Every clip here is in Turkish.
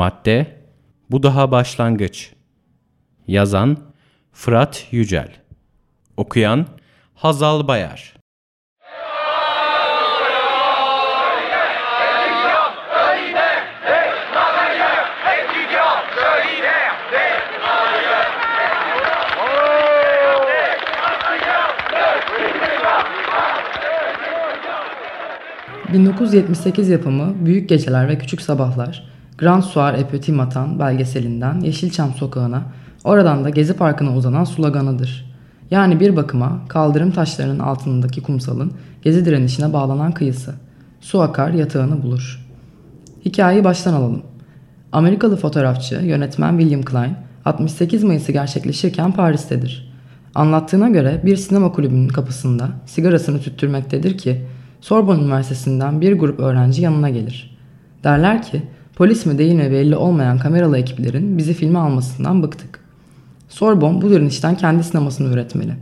Madde Bu daha başlangıç. Yazan Fırat Yücel. Okuyan Hazal Bayar. ...1978 yapımı Büyük Geceler ve Küçük Sabahlar... Grand Soir et Petit Matin belgeselinden Yeşilçam Sokağı'na... ...oradan da Gezi Parkı'na uzanan sloganıdır. Yani bir bakıma kaldırım taşlarının altındaki kumsalın Gezi direnişine bağlanan kıyısı. Su akar yatağını bulur. Hikayeyi baştan alalım. Amerikalı fotoğrafçı, yönetmen William Klein 68 Mayıs'ı gerçekleşirken Paris'tedir. Anlattığına göre bir sinema kulübünün kapısında sigarasını tüttürmektedir ki Sorbonne Üniversitesi'nden bir grup öğrenci yanına gelir. Derler ki polis mi değil mi belli olmayan kameralı ekiplerin bizi filme almasından bıktık. Sorbonne bu direnişten kendi sinemasını üretmeli.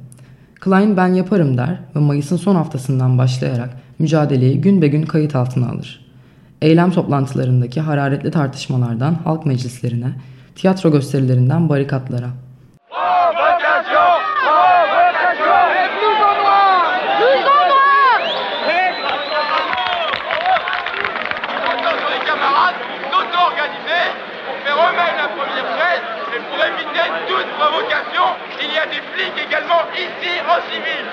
Klein ben yaparım der ve Mayıs'ın son haftasından başlayarak mücadeleyi gün be gün kayıt altına alır. Eylem toplantılarındaki hararetli tartışmalardan halk meclislerine, tiyatro gösterilerinden barikatlara. Éviter toute provocation, il y a des flics également ici en civil.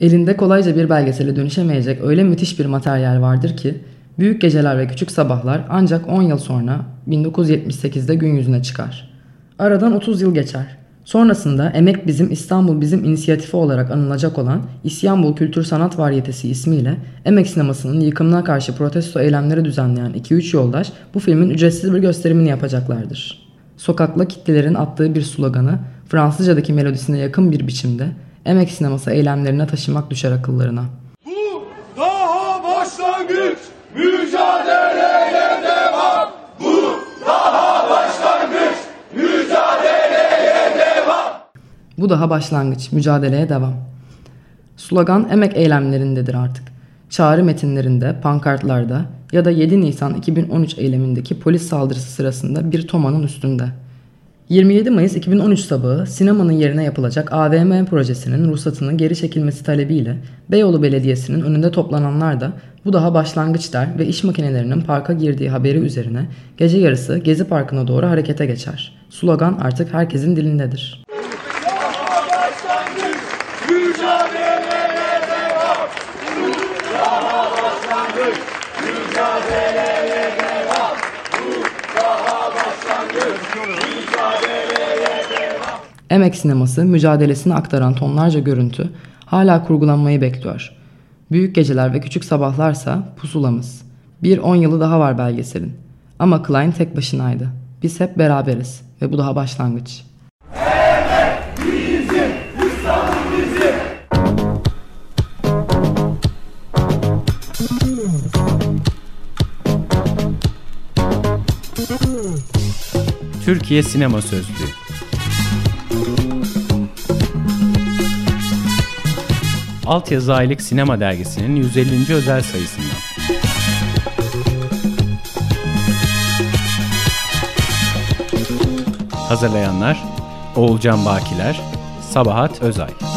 Elinde kolayca bir belgesele dönüşemeyecek öyle müthiş bir materyal vardır ki Büyük Geceler ve Küçük Sabahlar ancak 10 yıl sonra 1978'de gün yüzüne çıkar. Aradan 30 yıl geçer. Sonrasında Emek Bizim İstanbul Bizim inisiyatifi olarak anılacak olan İstanbul Kültür Sanat Varyetesi ismiyle Emek sinemasının yıkımına karşı protesto eylemleri düzenleyen 2-3 yoldaş bu filmin ücretsiz bir gösterimini yapacaklardır. Sokakla kitlelerin attığı bir sloganı Fransızcadaki melodisine yakın bir biçimde Emek sineması eylemlerine taşımak düşer akıllarına. Bu daha başlangıç mücadeleye devam. Bu daha başlangıç mücadeleye devam. Bu daha başlangıç, mücadeleye devam. Slogan emek eylemlerindedir artık. Çağrı metinlerinde, pankartlarda ya da 7 Nisan 2013 eylemindeki polis saldırısı sırasında bir tomanın üstünde. 27 Mayıs 2013 sabahı sinemanın yerine yapılacak AVM projesinin ruhsatının geri çekilmesi talebiyle Beyoğlu Belediyesi'nin önünde toplananlar da bu daha başlangıç der ve iş makinelerinin parka girdiği haberi üzerine gece yarısı Gezi Parkı'na doğru harekete geçer. Slogan artık herkesin dilindedir. Emek sineması mücadelesini aktaran tonlarca görüntü hala kurgulanmayı bekliyor. Büyük geceler ve küçük sabahlarsa pusulamız. Bir on yılı daha var belgeselin. Ama Klein tek başınaydı. Biz hep beraberiz ve bu daha başlangıç. Türkiye Sinema Sözlüğü Altyazı Aylık Sinema Dergisi'nin 150. özel sayısından. Hazırlayanlar Oğulcan Bakiler, Sabahat Özay.